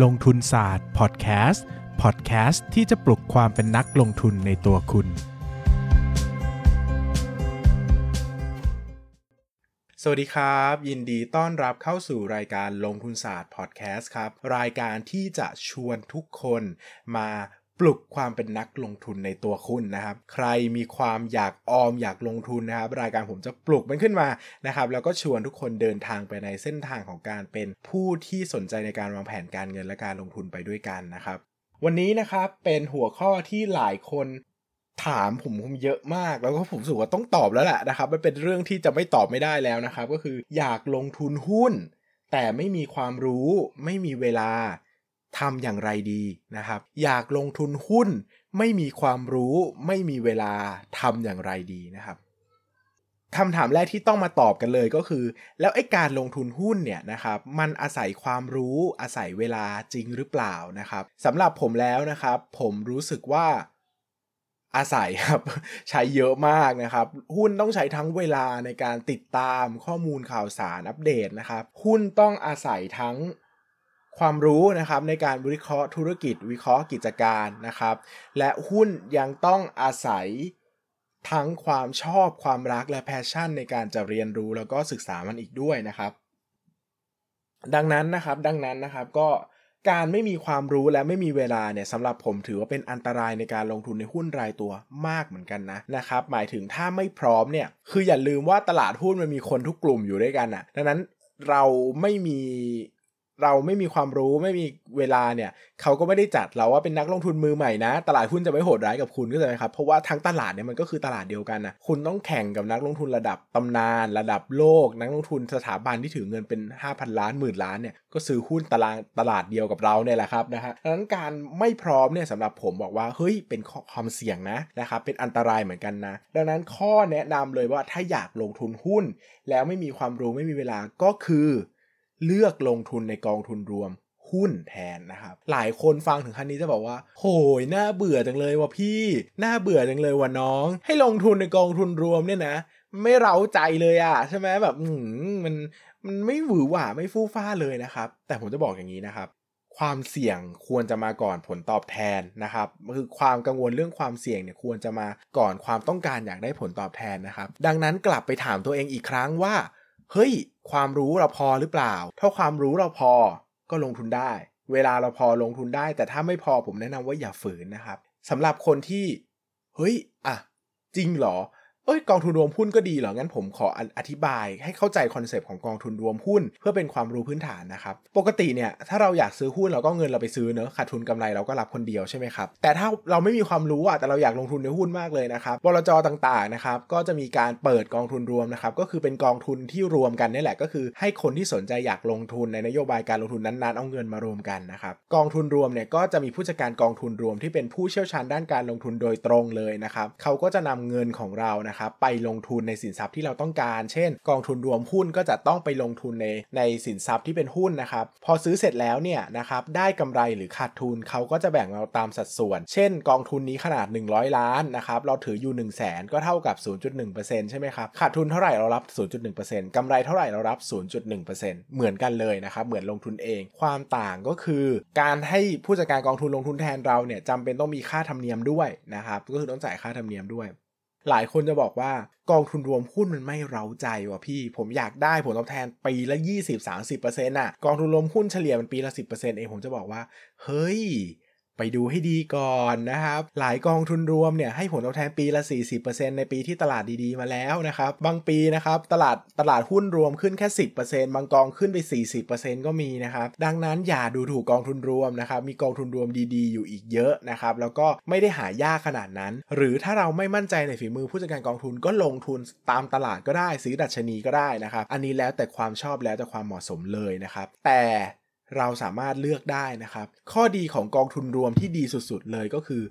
ลงทุนศาสตร์พอดแคสต์พอดแคสต์ที่จะปลุกความเป็นนักลงทุนในตัวคุณ สวัสดีครับ ยินดีต้อนรับเข้าสู่รายการลงทุนศาสตร์พอดแคสต์ครับ รายการที่จะชวนทุกคนมา ลุกความเป็นนักลงทุนในตัวคุณนะครับ ใครมีความอยากออมอยากลงทุนนะครับ รายการผมจะปลุกมันขึ้นมานะครับ แล้วก็ชวนทุกคนเดินทางไปในเส้นทางของการเป็นผู้ที่สนใจในการวางแผนการเงินและการลงทุนไปด้วยกันนะครับ วันนี้นะครับเป็นหัวข้อที่หลายคนถามผมผมเยอะมาก แล้วก็ผมรู้สึกว่าต้องตอบแล้วแหละนะครับมันเป็นเรื่องที่จะไม่ตอบไม่ได้แล้วนะครับ ก็คืออยากลงทุนหุ้น แต่ไม่มีความรู้ ไม่มีเวลา ทำอย่างไรดีนะครับ อยากลงทุนหุ้นไม่มีความรู้ไม่มีเวลาทำอย่างไรดีนะครับคำถามแรกที่ต้องมาตอบกันเลยก็คือ แล้วไอ้การลงทุนหุ้นเนี่ยนะครับมันอาศัยความรู้อาศัยเวลาจริงหรือเปล่านะครับสำหรับผมแล้วนะครับ ผมรู้สึกว่าอาศัยครับใช้เยอะมากนะครับ หุ้นต้องใช้ทั้งเวลาในการติดตามข้อมูลข่าวสารอัปเดตนะครับ หุ้นต้องอาศัยทั้ง ความรู้นะครับในการวิเคราะห์ธุรกิจ วิเคราะห์กิจการนะครับ และหุ้นยังต้องอาศัยทั้งความชอบความรักและ passion ในการจะเรียนรู้แล้วก็ศึกษามันอีกด้วยนะครับ ดังนั้นนะครับดังนั้นนะครับก็การไม่มีความรู้และไม่มีเวลาเนี่ยสำหรับผมถือว่าเป็นอันตรายในการลงทุนในหุ้นรายตัวมากเหมือนกันนะนะครับหมายถึงถ้าไม่พร้อมเนี่ยคืออย่าลืมว่าตลาดหุ้นมันมีคนทุกกลุ่มอยู่ด้วยกันอะ่ะดังนั้นเราไม่มี เราไม่มีความรู้ไม่มีเวลาเนี่ยเขาก็ไม่ได้จัดเราว่าเป็นนักลงทุนมือใหม่นะ ตลาดหุ้นจะไม่โหดร้ายกับคุณก็เลยครับเพราะว่าทั้งตลาดเนี่ยมันก็คือตลาดเดียวกันนะคุณต้องแข่งกับนักลงทุนระดับตำนาน ระดับโลก นักลงทุนสถาบันที่ถือเงินเป็น 5,000 ล้านหมื่นล้านเนี่ยก็ซื้อหุ้นตลาดตลาดเดียวกับเราเนี่ยแหละครับนะฮะดังนั้นการไม่พร้อมเนี่ยสำหรับผมบอกว่าเฮ้ยเป็นความเสี่ยงนะนะครับเป็นอันตรายเหมือนกันนะ ดังนั้นข้อแนะนำเลยว่าถ้าอยากลงทุนหุ้น แล้วไม่มีความรู้ไม่มีเวลาก็คือ เลือกลงทุนในกองทุนรวมหุ้นแทนนะครับ หลายคนฟังถึงขั้นนี้จะบอกว่า โหยน่าเบื่อจังเลยว่ะพี่น่าเบื่อจังเลยว่ะน้อง ให้ลงทุนในกองทุนรวมเนี่ยนะ ไม่เร้าใจเลยอะใช่ไหมแบบอืมมันมันไม่หวือหวาไม่ฟู่ฟ้าเลยนะครับ แต่ผมจะบอกอย่างนี้นะครับ ความเสี่ยงควรจะมาก่อนผลตอบแทนนะครับคือความกังวลเรื่องความเสี่ยงเนี่ยควรจะมาก่อนความต้องการอยากได้ผลตอบแทนนะครับ ดังนั้นกลับไปถามตัวเองอีกครั้งว่าเฮ้ย ความรู้เราพอหรือเปล่า ถ้าความรู้เราพอก็ลงทุนได้ เวลาเราพอลงทุนได้ แต่ถ้าไม่พอผมแนะนำว่าอย่าฝืนนะครับสำหรับคนที่ เฮ้ย อะ จริงเหรอ เอ้ยกองทุนรวมหุ้นก็ดีเหรอ งั้นผมขออธิบายให้เข้าใจ concept ของกองทุนรวมหุ้น เพื่อเป็นความรู้พื้นฐานนะครับ ปกติเนี่ยถ้าเราอยากซื้อหุ้นเราก็เงินเราไปซื้อเนอะขาดทุนกำไรเราก็รับคนเดียวใช่ไหมครับ แต่ถ้าเราไม่มีความรู้อะแต่เราอยากลงทุนในหุ้นมากเลยนะครับบลจต่างๆนะครับก็จะมีการเปิดกองทุนรวมนะครับก็คือเป็นกองทุนที่รวมกันนี่แหละก็คือ ให้คนที่สนใจอยากลงทุนในนโยบายการลงทุนนั้นๆเอาเงินมารวมกันนะครับกองทุนรวมเนี่ยก็จะมีผู้จัดการกองทุนรวมที่เป็นผู้เชี่ยวชาญด้านการลงทุนโดยตรงเลยนะครับเขาก็จะนำเงินของเรานะครับไปลงทุนในสินทรัพย์ที่เราต้องการ เช่น กองทุนรวมหุ้นก็จะต้องไปลงทุนในในสินทรัพย์ที่เป็นหุ้นนะครับ พอซื้อเสร็จแล้วเนี่ยนะครับได้กำไรหรือขาดทุนเขาก็จะแบ่งเราตามสัดส่วน เช่น กองทุนนี้ขนาด 100 ล้านนะครับเราถืออยู่ 1 0 0 0 0แสนก็เท่ากับ 0.1%ใช่ไหมครับขาดทุนเท่าไหร่เรารับ 0.1%กำไรเท่าไหร่เรารับ 0.1%เหมือนกันเลยนะครับเหมือนลงทุนเอง ความต่างก็คือ การให้ผู้จัดการกองทุนลงทุนแทนเราเนี่ยจำเป็นต้องมีค่าธรรมเนียมด้วยนะครับก็คือต้องจ่ายค่าธรรมเนียมด้วย หลายคนจะบอกว่ากองทุนรวมหุ้นมันไม่เร้าใจว่ะพี่ ผมอยากได้ผลตอบแทนปีละ 20-30%น่ะ กองทุนรวมหุ้นเฉลี่ยมันปีละ 10%เองผมจะบอกว่า เฮ้ย ไปดูให้ดีก่อนนะครับ หลายกองทุนรวมเนี่ยให้ผลตอบแทนปีละ 40%ในปีที่ตลาดดีๆมาแล้วนะครับ บางปีนะครับตลาดตลาดหุ้นรวมขึ้นแค่ 10%บางกองขึ้นไป 40%ก็มีนะครับ ดังนั้นอย่าดูถูกกองทุนรวมนะครับ มีกองทุนรวมดีๆ อยู่อีกเยอะนะครับ แล้วก็ไม่ได้หายากขนาดนั้น หรือถ้าเราไม่มั่นใจในฝีมือผู้จัดการกองทุนก็ลงทุนตามตลาดก็ได้ซื้อดัชนีก็ได้นะครับ อันนี้แล้วแต่ความชอบแล้วแต่ความเหมาะสมเลยนะครับ แต่ เราสามารถเลือกได้นะครับ ข้อดีของกองทุนรวมที่ดีสุดๆเลยก็คือ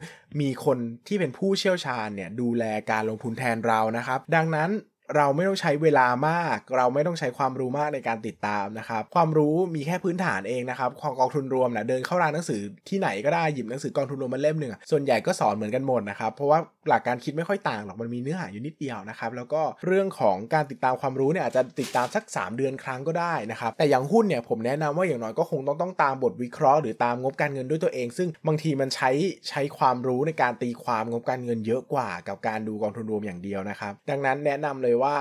มีคนที่เป็นผู้เชี่ยวชาญเนี่ยดูแลการลงทุนแทนเรานะครับ ดังนั้น เราไม่ต้องใช้เวลามาก เราไม่ต้องใช้ความรู้มากในการติดตามนะครับ ความรู้มีแค่พื้นฐานเองนะครับของกองทุนรวมนะเดินเข้าร้านหนังสือที่ไหนก็ได้หยิบหนังสือกองทุนรวมมาเล่มหนึ่งส่วนใหญ่ก็สอนเหมือนกันหมดนะครับ เพราะว่าหลักการคิดไม่ค่อยต่างหรอกมันมีเนื้อหาอยู่นิดเดียวนะครับแล้วก็เรื่องของการติดตามความรู้เนี่ยอาจจะติดตามสัก 3 เดือนครั้งก็ได้นะครับแต่อย่างหุ้นเนี่ยผมแนะนำว่าอย่างน้อยก็คงต้องต้องตามบทวิเคราะห์หรือตามงบการเงินด้วยตัวเอง ซึ่งบางทีมันใช้ใช้ความรู้ในการตีความงบการเงินเยอะกว่า กับการดูกองทุนรวมอย่างเดียวนะครับดังนั้นแนะนำเลยว่า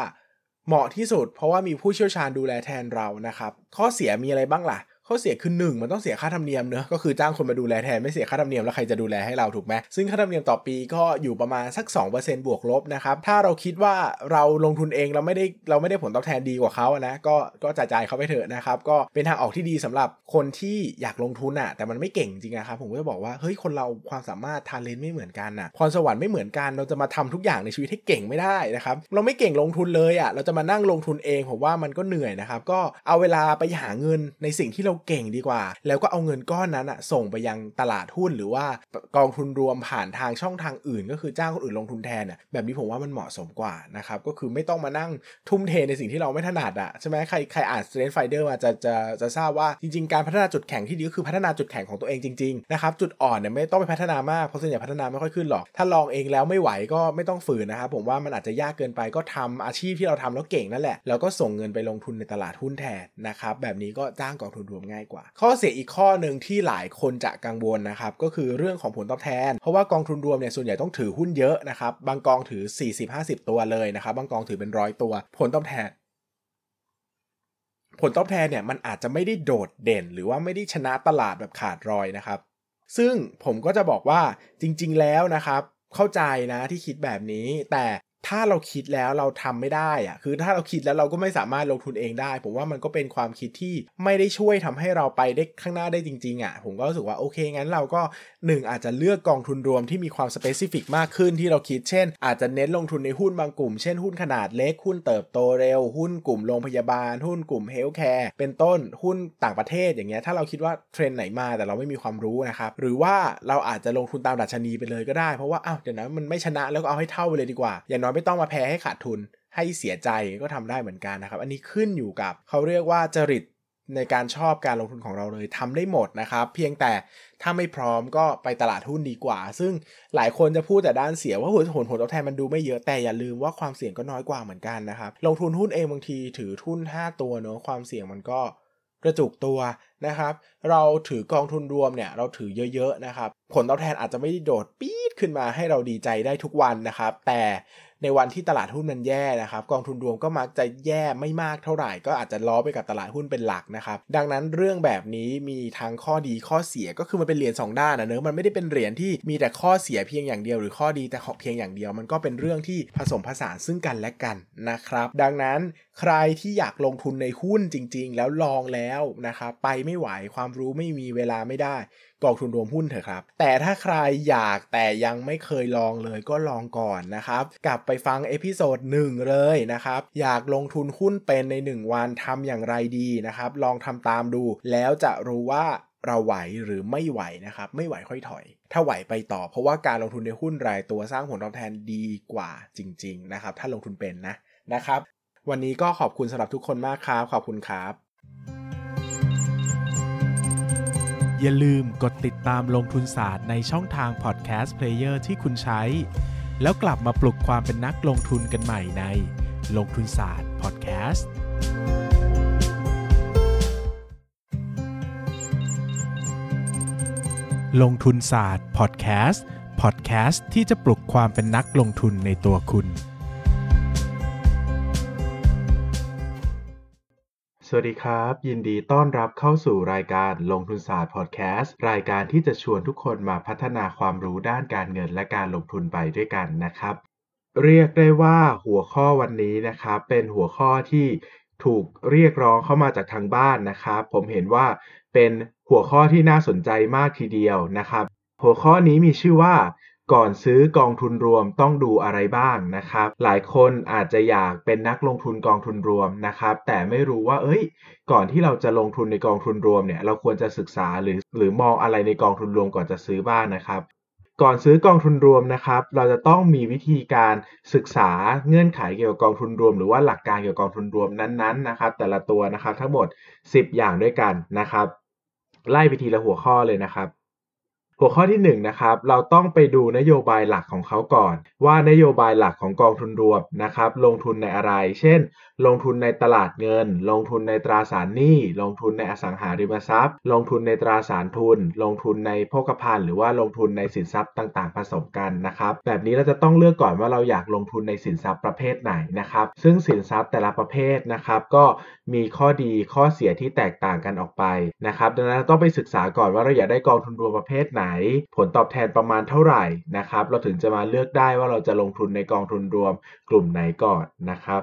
เหมาะที่สุด เพราะว่ามีผู้เชี่ยวชาญดูแลแทนเรานะครับ ข้อเสียมีอะไรบ้างล่ะ ข้อเสียคือหนึ่งมันต้องเสียค่าธรรมเนียมเนอะก็คือจ้างคนมาดูแลแทนไม่เสียค่าธรรมเนียมแล้วใครจะดูแลให้เราถูกไหมซึ่งค่าธรรมเนียมต่อปีก็อยู่ประมาณสัก 2%บวกลบนะครับถ้าเราคิดว่าเราลงทุนเองเราไม่ได้เราไม่ได้ผลตอบแทนดีกว่าเขานะก็ก็จ่ายเขาไปเถอะนะครับก็เป็นทางออกที่ดีสำหรับคนที่อยากลงทุนอะแต่มันไม่เก่งจริงนะครับผมก็จะบอกว่าเฮ้ยคนเราความสามารถทานเลนไม่เหมือนกันอะพรสวรรค์ไม่เหมือนกันเราจะมาทำทุกอย่างในชีวิตให้เก่งไม่ได้นะครับเราไม่เก่งลงทุนเลยอะเราจะมานั่งลงทุนเองผมว่ามันก็เหนื่อยนะครับก็เอาเวลาไปหาเงินในสิ่งที่เราเก่งดีกว่า แล้วก็เอาเงินก้อนนั้นอะส่งไปยังตลาดหุ้นหรือว่ากองทุนรวมผ่านทางช่องทางอื่น ก็คือจ้างคนอื่นลงทุนแทนอะแบบนี้ผมว่ามันเหมาะสมกว่านะครับก็คือไม่ต้องมานั่งทุ่มเทในสิ่งที่เราไม่ถนัดอะใช่ไหมใครใครอ่าน Strength Finder มาจะจะจะทราบว่าจริง ๆ การพัฒนาจุดแข็งที่ดีก็คือพัฒนาจุดแข็งของตัวเองจริงๆนะครับจุดอ่อนเนี่ยไม่ต้องไปพัฒนามากเพราะส่วนใหญ่พัฒนาไม่ค่อยขึ้นหรอก ถ้าลองเองแล้วไม่ไหวก็ไม่ต้องฝืนนะครับผมว่ามันอาจจะยากเกินไปก็ทำอาชีพที่เราทำแล้วเก่งนั่นแหละแล้วก็ส่งเงินไปลงทุนในตลาดหุ้นแทนนะครับแบบนี้ก็จ้างกองทุนรวมง่ายกว่า ข้อเสียอีกข้อหนึ่งที่หลายคนจะกังวลนะครับก็คือเรื่องของผลตอบแทน เพราะว่ากองทุนรวมเนี่ยส่วนใหญ่ต้องถือหุ้นเยอะนะครับบางกองถือ 40-50 ตัวเลยนะครับบางกองถือเป็นร้อยตัว ผลตอบแทนผลตอบแทนเนี่ยมันอาจจะไม่ได้โดดเด่น หรือว่าไม่ได้ชนะตลาดแบบขาดรอยนะครับ ซึ่งผมก็จะบอกว่าจริง ๆ แล้วนะครับ เข้าใจนะที่คิดแบบนี้ แต่ ถ้าเราคิดแล้วเราทำไม่ได้อะคือถ้าเราคิดแล้วเราก็ไม่สามารถลงทุนเองได้ ผมว่ามันก็เป็นความคิดที่ไม่ได้ช่วยทำให้เราไปได้ข้างหน้าได้จริงๆอะ่ะผมก็รู้สึกว่าโอเคงั้นเราก็ 1 อาจจะเลือกกองทุนรวมที่มีความ specific มากขึ้นที่เราคิดเช่น อาจจะเน้นลงทุนในหุ้นบางกลุ่ม เช่นหุ้นขนาดเล็กหุ้นเติบโตเร็ว หุ้นกลุ่มโรงพยาบาล หุ้นกลุ่ม healthcare เป็นต้นหุ้นต่างประเทศอย่างเงี้ยถ้าเราคิดว่าเทรนไหนมาแต่เราไม่มีความรู้นะครับหรือว่าเราอาจจะลงทุนตามดัชนีไปเลยก็ได้เพราะว่าอ้าวเดี๋ยวนะมันไม่ชนะแล้วก็เอาให้เท่าไปเลยดีกว่าอย่างน้อยไม่ต้องมาแพ้ให้ขาดทุน ให้เสียใจก็ทำได้เหมือนกันนะครับ อันนี้ขึ้นอยู่กับเขาเรียกว่าจริตในการชอบการลงทุนของเราเลยทำได้หมดนะครับ เพียงแต่ถ้าไม่พร้อมก็ไปตลาดหุ้นดีกว่า ซึ่งหลายคนจะพูดแต่ด้านเสียว่าผลผลผลตอบแทนมันดูไม่เยอะแต่อย่าลืมว่าความเสี่ยงก็น้อยกว่าเหมือนกันนะครับลงทุนหุ้นเองบางทีถือทุน 5 ตัวเนอะความเสี่ยงมันก็กระจุกตัวนะครับ เราถือกองทุนรวมเนี่ยเราถือเยอะๆนะครับ ผลตอบแทนอาจจะไม่ได้โดดปี๊ดขึ้นมาให้เราดีใจได้ทุกวันนะครับ แต่ ในวันที่ตลาดหุ้นมันแย่นะครับ กองทุนรวมก็มักจะแย่ไม่มากเท่าไหร่ ก็อาจจะล้อไปกับตลาดหุ้นเป็นหลักนะครับ ดังนั้นเรื่องแบบนี้มีทั้งข้อดีข้อเสียก็คือมันเป็นเหรียญ2ด้านนะเนอะมันไม่ได้เป็นเหรียญที่มีแต่ข้อเสียเพียงอย่างเดียวหรือข้อดีแต่เพียงอย่างเดียว มันก็เป็นเรื่องที่ผสมผสานซึ่งกันและกันนะครับ ดังนั้นใครที่อยากลงทุนในหุ้นจริง ๆ แล้วลองแล้วนะครับไปไม่ไหวความรู้ไม่มีเวลาไม่ได้ กองทุนรวมหุ้นเถอะครับ แต่ถ้าใครอยากแต่ยังไม่เคยลองเลยก็ลองก่อนนะครับ กลับไปฟังเอพิโซดหนึ่งเลยนะครับ อยากลงทุนหุ้นเป็นใน 1 วันทำอย่างไรดีนะครับ ลองทำตามดู แล้วจะรู้ว่าเราไหวหรือไม่ไหวนะครับ ไม่ไหวค่อยถอย ถ้าไหวไปต่อ เพราะว่าการลงทุนในหุ้นรายตัวสร้างผลตอบแทนดีกว่าจริง ๆ นะครับ ถ้าลงทุนเป็นนะนะครับ วันนี้ก็ขอบคุณสำหรับทุกคนมากครับ ขอบคุณครับ อย่าลืมกดติดตามลงทุนศาสตร์ในช่องทาง podcast player ที่คุณใช้ แล้วกลับมาปลุกความเป็นนักลงทุนกันใหม่ในลงทุนศาสตร์พอดแคสต์ลงทุนศาสตร์พอดแคสต์พอดแคสต์ที่จะปลุกความเป็นนักลงทุนในตัวคุณ สวัสดีครับ ยินดีต้อนรับเข้าสู่รายการลงทุนศาสตร์พอดแคสต์รายการที่จะชวนทุกคนมาพัฒนาความรู้ด้านการเงินและการลงทุนไปด้วยกันนะครับ เรียกได้ว่าหัวข้อวันนี้นะครับเป็นหัวข้อที่ถูกเรียกร้องเข้ามาจากทางบ้านนะครับผมเห็นว่าเป็นหัวข้อที่น่าสนใจมากทีเดียวนะครับ หัวข้อนี้มีชื่อว่า ก่อนซื้อกองทุนรวมต้องดูอะไรบ้างนะครับ หลายคนอาจจะอยากเป็นนักลงทุนกองทุนรวมนะครับ แต่ไม่รู้ว่า เอ้ย ก่อนที่เราจะลงทุนในกองทุนรวมเนี่ย เราควรจะศึกษาหรือหรือมองอะไรในกองทุนรวมก่อนจะซื้อบ้างนะครับก่อนซื้อกองทุนรวมนะครับ เราจะต้องมีวิธีการศึกษาเงื่อนไขเกี่ยวกับกองทุนรวม หรือว่าหลักการเกี่ยวกับกองทุนรวมนั้นๆนะครับ แต่ละตัวนะครับทั้งหมด 10 อย่างด้วยกันนะครับ ไล่ไปทีละหัวข้อเลยนะครับ หัวข้อที่1นนะครับเราต้องไปดูนโยบายหลักของเขาก่อน ว่านโยบายหลักของกองทุนรวมนะครับลงทุนในอะไร เช่น ลงทุนในตลาดเงิน ลงทุนในตราสารหนี้ ลงทุนในอสังหาริมทรัพย์ ลงทุนในตราสารทุน ลงทุนในโภคภัณฑ์หรือว่าลงทุนในสินทรัพย์ต่างๆ ผสมกันนะครับแบบนี้เราจะต้องเลือกก่อนว่าเราอยากลงทุนในสินทรัพย์ประเภทไหนนะครับซึ่งสินทรัพย์แต่ละประเภทนะครับก็ มีข้อดีข้อเสียที่แตกต่างกันออกไปนะครับดังนั้นต้องไปศึกษาก่อนว่าเราอยากได้กองทุนรวมประเภทไหน ผลตอบแทนประมาณเท่าไหร่นะครับเราถึงจะมาเลือกได้ว่าเราจะลงทุนในกองทุนรวมกลุ่มไหนก่อนนะครับ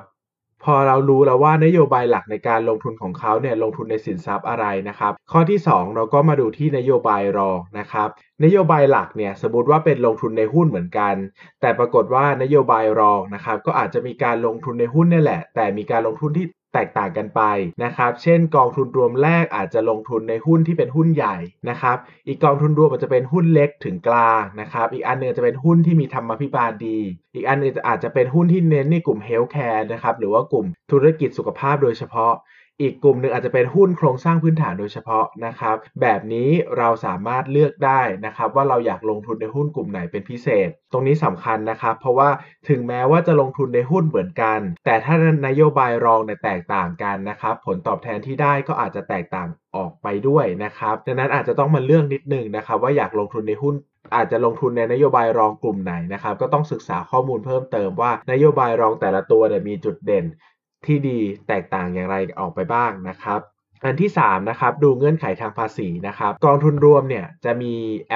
พอเรารู้แล้วว่านโยบายหลักในการลงทุนของเขาเนี่ยลงทุนในสินทรัพย์อะไรนะครับ ข้อที่ 2 เราก็มาดูที่นโยบายรองนะครับนโยบายหลักเนี่ยสมมติว่าเป็นลงทุนในหุ้นเหมือนกัน แต่ปรากฏว่านโยบายรองนะครับก็อาจจะมีการลงทุนในหุ้นนี่แหละ แต่มีการลงทุนที่ แตกต่างกันไปนะครับ เช่น กองทุนรวมแรกอาจจะลงทุนในหุ้นที่เป็นหุ้นใหญ่นะครับ อีกกองทุนรวมอาจจะเป็นหุ้นเล็กถึงกลางนะครับ อีกอันนึงจะเป็นหุ้นที่มีธรรมพิบาลดี อีกอันนึงอาจจะเป็นหุ้นที่เน้นในกลุ่มเฮลท์แคร์นะครับ หรือว่ากลุ่มธุรกิจสุขภาพโดยเฉพาะ อีกกลุ่มหนึ่งอาจจะเป็นหุ้นโครงสร้างพื้นฐานโดยเฉพาะนะครับ แบบนี้เราสามารถเลือกได้นะครับว่าเราอยากลงทุนในหุ้นกลุ่มไหนเป็นพิเศษ ตรงนี้สำคัญนะครับ เพราะว่าถึงแม้ว่าจะลงทุนในหุ้นเหมือนกัน แต่ถ้านโยบายรองเนี่ยแตกต่างกันนะครับ ผลตอบแทนที่ได้ก็อาจจะแตกต่างออกไปด้วยนะครับ ดังนั้นอาจจะต้องมาเลือกนิดนึงนะครับว่าอยากลงทุนในหุ้นอาจจะลงทุนในนโยบายรองกลุ่มไหนนะครับ ก็ต้องศึกษาข้อมูลเพิ่มเติมว่านโยบายรองแต่ละตัวเนี่ยมีจุดเด่น ที่ดีแตกต่างอย่างไรออกไปบ้างนะครับ อันที่3นะครับดูเงื่อนไขทางภาษีนะครับ กองทุนรวมเนี่ยจะมี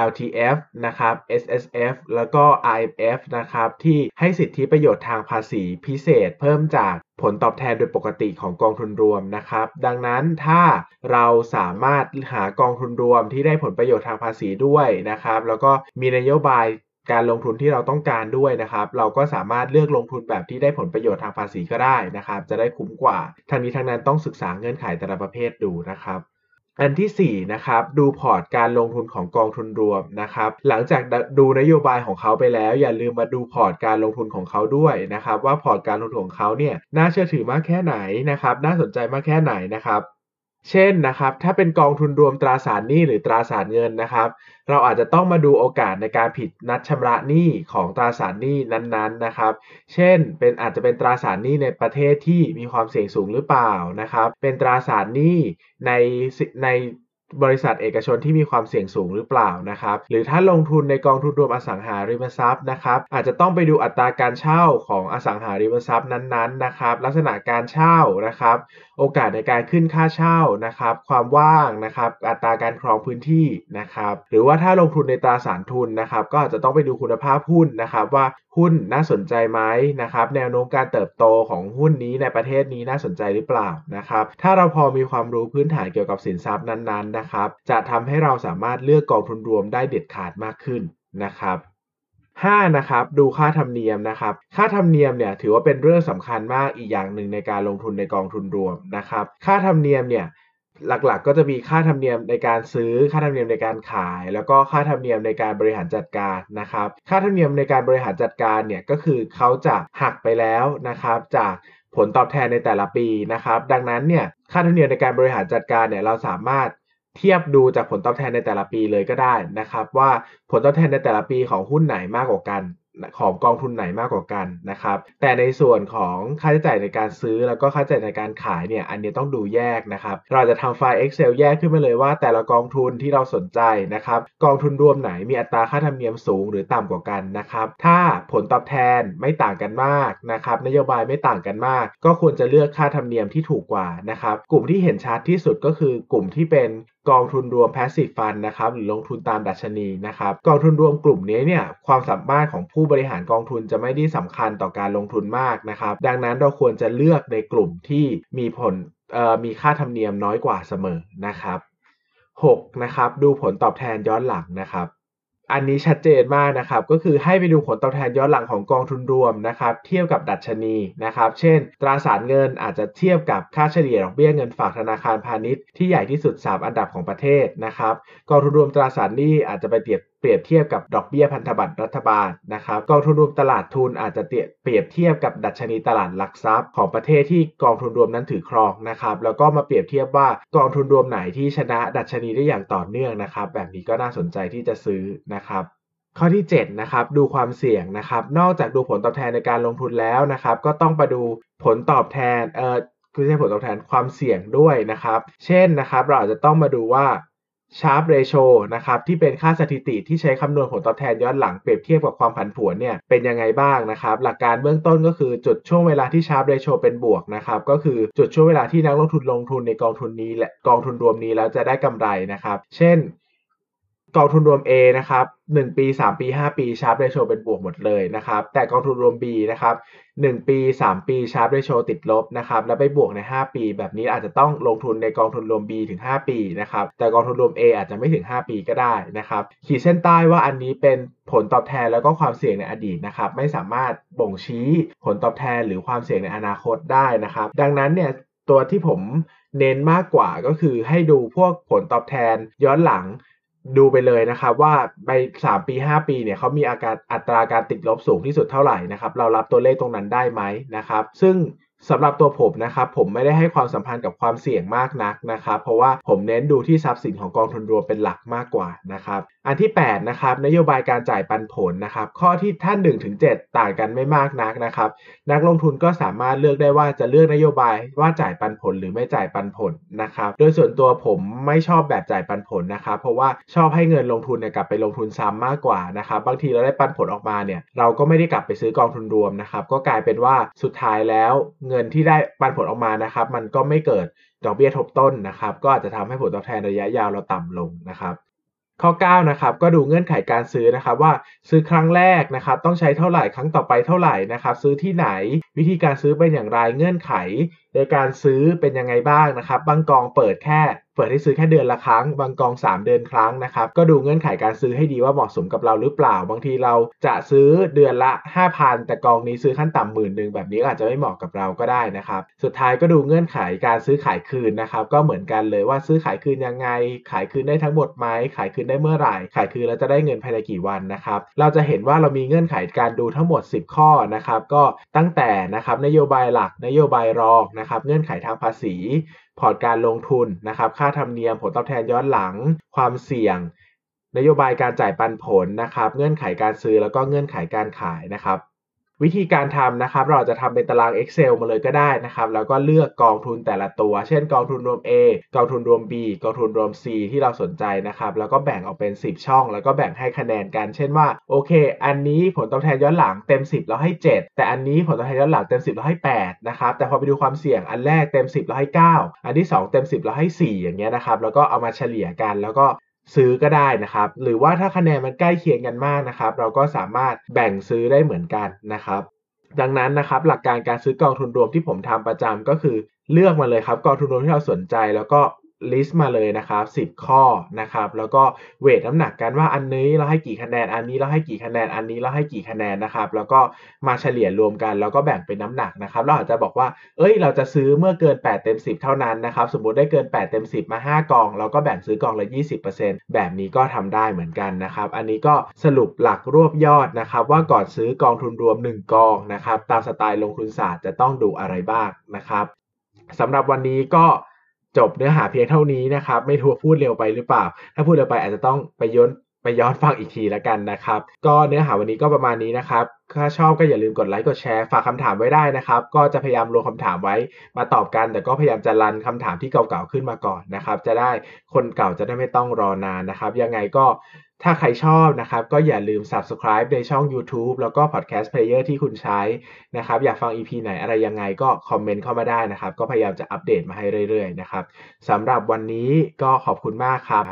LTF นะครับ SSF แล้วก็ IMF นะครับที่ให้สิทธิประโยชน์ทางภาษีพิเศษเพิ่มจากผลตอบแทนโดยปกติของกองทุนรวมนะครับ ดังนั้นถ้าเราสามารถหากองทุนรวมที่ได้ผลประโยชน์ทางภาษีด้วยนะครับ แล้วก็มีนโยบาย การลงทุนที่เราต้องการด้วยนะครับ เราก็สามารถเลือกลงทุนแบบที่ได้ผลประโยชน์ทางภาษีก็ได้นะครับ จะได้คุ้มกว่าทั้งนี้ทั้งนั้นต้องศึกษาเงื่อนไขแต่ละประเภทดูนะครับอันที่4นะครับดูพอร์ตการลงทุนของกองทุนรวมนะครับหลังจากดูนโยบายของเขาไปแล้ว อย่าลืมมาดูพอร์ตการลงทุนของเขาด้วยนะครับว่าพอร์ตการลงทุนของเขาเนี่ยน่าเชื่อถือมากแค่ไหนนะครับน่าสนใจมากแค่ไหนนะครับ เช่นนะครับถ้าเป็นกองทุนรวมตราสารหนี้หรือตราสารเงินนะครับ เราอาจจะต้องมาดูโอกาสในการผิดนัดชำระหนี้ของตราสารหนี้นั้นๆนะครับ เช่น เป็นอาจจะเป็นตราสารหนี้ในประเทศที่มีความเสี่ยงสูงหรือเปล่านะครับ เป็นตราสารหนี้ในใน บริษัทเอกชนที่มีความเสี่ยงสูงหรือเปล่านะครับ หรือถ้าลงทุนในกองทุนรวมอสังหาริมทรัพย์นะครับ อาจจะต้องไปดูอัตราการเช่าของอสังหาริมทรัพย์นั้นๆนะครับ ลักษณะการเช่านะครับ โอกาสในการขึ้นค่าเช่านะครับ ความว่างนะครับ อัตราการครองพื้นที่นะครับ หรือว่าถ้าลงทุนในตราสารทุนนะครับ ก็อาจจะต้องไปดูคุณภาพหุ้นนะครับว่าหุ้นน่าสนใจไหมนะครับแนวโน้มการเติบโตของหุ้นนี้ในประเทศนี้น่าสนใจหรือเปล่านะครับถ้าเราพอมีความรู้พื้นฐานเกี่ยวกับสินทรัพย์นั้นๆนะครับจะทำให้เราสามารถเลือกกองทุนรวมได้เด็ดขาดมากขึ้นนะครับ 5. นะครับดูค่าธรรมเนียมนะครับค่าธรรมเนียมเนี่ยถือว่าเป็นเรื่องสำคัญมากอีกอย่างหนึ่งในการลงทุนในกองทุนรวมนะครับค่าธรรมเนียมเนี่ย หลักๆ ก็จะมีค่าธรรมเนียมในการซื้อ ค่าธรรมเนียมในการขาย แล้วก็ค่าธรรมเนียมในการบริหารจัดการนะครับ ค่าธรรมเนียมในการบริหารจัดการเนี่ยก็คือเขาจะหักไปแล้วนะครับ จากผลตอบแทนในแต่ละปีนะครับ ดังนั้นเนี่ยค่าธรรมเนียมในการบริหารจัดการเนี่ยเราสามารถเทียบดูจากผลตอบแทนในแต่ละปีเลยก็ได้นะครับ ว่าผลตอบแทนในแต่ละปีของหุ้นไหนมากกว่ากัน ของกองทุนไหนมากกว่ากันนะครับ แต่ในส่วนของค่าใช้จ่ายในการซื้อแล้วก็ค่าใช้จ่ายในการขายเนี่ยอันนี้ต้องดูแยกนะครับ เราจะทำไฟล์ Excel แยกขึ้นมาเลยว่า แต่ละกองทุนที่เราสนใจนะครับกองทุนรวมไหนมีอัตราค่าธรรมเนียมสูงหรือต่ำกว่ากันนะครับ ถ้าผลตอบแทนไม่ต่างกันมากนะครับนโยบายไม่ต่างกันมาก ก็ควรจะเลือกค่าธรรมเนียมที่ถูกกว่านะครับกลุ่มที่เห็นชัดที่สุดก็คือกลุ่มที่เป็น กองทุนรวม passive fund นะครับหรือลงทุนตามดัชนีนะครับกองทุนรวมกลุ่มนี้เนี่ยความสามารถของผู้บริหารกองทุนจะไม่ได้สำคัญต่อการลงทุนมากนะครับดังนั้นเราควรจะเลือกในกลุ่มที่มีผลมีค่าธรรมเนียมน้อยกว่าเสมอนะครับ 6. นะครับดูผลตอบแทนย้อนหลังนะครับ อันนี้ชัดเจนมากนะครับ ก็คือให้ไปดูผลตอบแทนย้อนหลังของกองทุนรวมนะครับเทียบกับดัชนีนะครับ เช่น ตราสารเงินอาจจะเทียบกับค่าเฉลี่ยดอกเบี้ยเงินฝากธนาคารพาณิชย์ที่ใหญ่ที่สุด 3 อันดับของประเทศนะครับ กองทุนรวมตราสารหนี้อาจจะไปเทียบ เปรียบเทียบกับดอกเบี้ยพันธบัตรรัฐบาลนะครับกองทุนรวมตลาดทุนอาจจะเปรียบเทียบกับดัชนีตลาดหลักทรัพย์ ของประเทศที่กองทุนรวมนั้นถือครองนะครับแล้วก็มาเปรียบเทียบว่ากองทุนรวมไหนที่ชนะดัชนีได้อย่างต่อเนื่องนะครับ แบบนี้ก็น่าสนใจที่จะซื้อนะครับข้อที่7นะครับดูความเสี่ยงนะครับ นอกจากดูผลตอบแทนในการลงทุนแล้วนะครับ ก็ต้องไปดูผลตอบแทนเออคือใช่ผลตอบแทนความเสี่ยงด้วยนะครับ เช่นนะครับ เราอาจจะต้องมาดูว่า Sharp Ratio นะครับที่เป็นค่าสถิติที่ใช้คำนวณผลตอบแทนย้อนหลังเปรียบเทียบกับความผันผวนเนี่ยเป็นยังไงบ้างนะครับ หลักการเบื้องต้นก็คือจุดช่วงเวลาที่ Sharp Ratio เป็นบวกนะครับก็คือจุดช่วงเวลาที่นักลงทุนลงทุนในกองทุนนี้และกองทุนรวมนี้แล้วจะได้กำไรนะครับ เช่น กองทุนรวม A นะครับ1ปี 3 ปี 5 ปีชาร์ปเรโชเป็นบวกหมดเลยนะครับ แต่กองทุนรวม B นะครับ1ปี 3 ปีชาร์ปเรโชติดลบนะครับแล้วไปบวกใน 5 ปี แบบนี้อาจจะต้องลงทุนในกองทุนรวม B ถึง 5 ปีนะครับแต่กองทุนรวม A อาจจะไม่ถึง 5 ปีก็ได้นะครับขีดเส้นใต้ว่าอันนี้เป็นผลตอบแทนแล้วก็ความเสี่ยงในอดีตนะครับไม่สามารถบ่งชี้ผลตอบแทนหรือความเสี่ยงในอนาคตได้นะครับ ดังนั้นเนี่ยตัวที่ผมเน้นมากกว่าก็คือให้ดูพวกผลตอบแทนย้อนหลัง ดูไปเลยนะครับว่าไป3ปี5ปีเนี่ยเขามีอาการอัตราการติดลบสูงที่สุดเท่าไหร่นะครับเรารับตัวเลขตรงนั้นได้ไหมนะครับซึ่ง สำหรับตัวผมนะครับผมไม่ได้ให้ความสัมพันธ์กับความเสี่ยงมากนักนะครับเพราะว่าผมเน้นดูที่ทรัพย์สินของกองทุนรวมเป็นหลักมากกว่านะครับอันที่8นะครับนโยบายการจ่ายปันผลนะครับข้อที่ท่าน1ถึง7ต่างกันไม่มากนักนะครับนักลงทุนก็สามารถเลือกได้ว่าจะเลือกนโยบายว่าจ่ายปันผลหรือไม่จ่ายปันผลนะครับโดยส่วนตัวผมไม่ชอบแบบจ่ายปันผลนะครับเพราะว่าชอบให้เงินลงทุนเนี่ยกลับไปลงทุนซ้ำมากกว่านะครับบางทีเราได้ปันผลออกมาเนี่ยเราก็ไม่ได้กลับไปซื้อกองทุนรวมนะครับก็กลายเป็นว่าสุดท้ายแล้วเงินที่ได้ปันผลออกมานะครับ มันก็ไม่เกิดดอกเบี้ยทบต้นนะครับ ก็อาจจะทำให้ผลตอบแทนระยะยาวเราต่ำลงนะครับ ข้อ9นะครับก็ดูเงื่อนไขการซื้อนะครับ ว่าซื้อครั้งแรกนะครับ ต้องใช้เท่าไหร่ครั้งต่อไปเท่าไหร่นะครับ ซื้อที่ไหน วิธีการซื้อเป็นอย่างไรเงื่อนไขในการซื้อเป็นยังไงบ้างนะครับ บางกองเปิดแค่ เปิดให้ซื้อแค่เดือนละครั้ง บางกอง 3 เดือนครั้งนะครับ ก็ดูเงื่อนไขการซื้อให้ดีว่าเหมาะสมกับเราหรือเปล่า บางทีเราจะซื้อเดือนละ 5,000 แต่กองนี้ซื้อขั้นต่ำหมื่นหนึ่งแบบนี้อาจจะไม่เหมาะกับเราก็ได้นะครับ สุดท้ายก็ดูเงื่อนไขการซื้อขายคืนนะครับ ก็เหมือนกันเลยว่าซื้อขายคืนยังไง ขายคืนได้ทั้งหมดไหม ขายคืนได้เมื่อไหร่ ขายคืนแล้วจะได้เงินภายในกี่วันนะครับ เราจะเห็นว่าเรามีเงื่อนไขการดูทั้งหมด 10 ข้อนะครับ ก็ตั้งแต่นะครับนโยบายหลัก นโยบายรองนะครับ เงื่อนไขทางภาษีพอร์ตการลงทุนนะครับ ค่าธรรมเนียมผลตอบแทนย้อนหลัง ความเสี่ยง นโยบายการจ่ายปันผลนะครับ เงื่อนไขการซื้อแล้วก็เงื่อนไขการขายนะครับ วิธีการทำนะครับ เราจะทำเป็นตาราง Excel มาเลยก็ได้นะครับ แล้วก็เลือกกองทุนแต่ละตัว เช่นกองทุนรวม A กองทุนรวม B กองทุนรวม C ที่เราสนใจนะครับ แล้วก็แบ่งออกเป็น 10 ช่อง แล้วก็แบ่งให้คะแนนกัน เช่นว่า โอเค อันนี้ผลตอบแทนย้อนหลังเต็ม 10แล้วให้ 7 แต่อันนี้ผลตอบแทนย้อนหลังเต็ม 10แล้วให้ 8 นะครับ แต่พอไปดูความเสี่ยง อันแรกเต็ม 10แล้วให้ 9 อันที่ 2 เต็ม 10แล้วให้ 4 อย่างเงี้ยนะครับ แล้วก็เอามาเฉลี่ยกัน แล้วก็ ซื้อก็ได้นะครับ หรือว่าถ้าคะแนนมันใกล้เคียงกันมากนะครับ เราก็สามารถแบ่งซื้อได้เหมือนกันนะครับ ดังนั้นนะครับ หลักการการซื้อกองทุนรวมที่ผมทำประจำก็คือ เลือกมาเลยครับกองทุนรวมที่เราสนใจ แล้วก็ ลิสต์มาเลยนะครับ 10 ข้อนะครับ แล้วก็เวทน้ำหนักกันว่าอันนี้เราให้กี่คะแนน อันนี้เราให้กี่คะแนน อันนี้เราให้กี่คะแนนนะครับ แล้วก็มาเฉลี่ยรวมกัน แล้วก็แบ่งเป็นน้ำหนักนะครับ เราอาจจะบอกว่า เอ้ย เราจะซื้อเมื่อเกิน 8 เต็ม 10 เท่านั้นนะครับ สมมติได้เกิน 8 เต็ม 10 มา 5 กอง เราก็แบ่งซื้อกองละ 20%แบบนี้ก็ทำได้เหมือนกันนะครับ อันนี้ก็สรุปหลักรวบยอดนะครับ ว่าก่อนซื้อกองทุนรวม 1 กองนะครับ ตามสไตล์ลงทุนศาสตร์จะต้องดูอะไรบ้างนะครับสำหรับวันนี้ก็ จบเนื้อหาเพียงเท่านี้นะครับ ไม่รู้พูดเร็วไปหรือเปล่า ถ้าพูดเร็วไปอาจจะต้องไปย้อนไปย้อนฟังอีกทีแล้วกันนะครับ ก็เนื้อหาวันนี้ก็ประมาณนี้นะครับ ถ้าชอบก็อย่าลืมกดไลค์กดแชร์ฝากคำถามไว้ได้นะครับ ก็จะพยายามรวมคาถามไว้มาตอบกัน แต่ก็พยายามจะรันคำถามที่เก่าๆขึ้นมาก่อนนะครับ จะได้คนเก่าจะได้ไม่ต้องรอนานนะครับ ยังไงก็ ถ้าใครชอบนะครับก็อย่าลืม subscribe ในช่อง YouTube แล้วก็ podcast player ที่คุณใช้นะครับ อยากฟัง EP ไหนอะไรยังไงก็คอมเมนต์เข้ามาได้นะครับ ก็พยายามจะอัปเดตมาให้เรื่อยๆนะครับสำหรับวันนี้ก็ขอบคุณมากครับ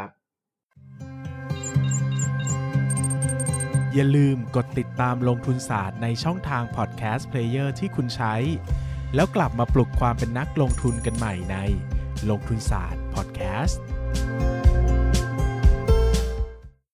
อย่าลืมกดติดตามลงทุนศาสตร์ในช่องทาง podcast player ที่คุณใช้ แล้วกลับมาปลุกความเป็นนักลงทุนกันใหม่ในลงทุนศาสตร์ podcast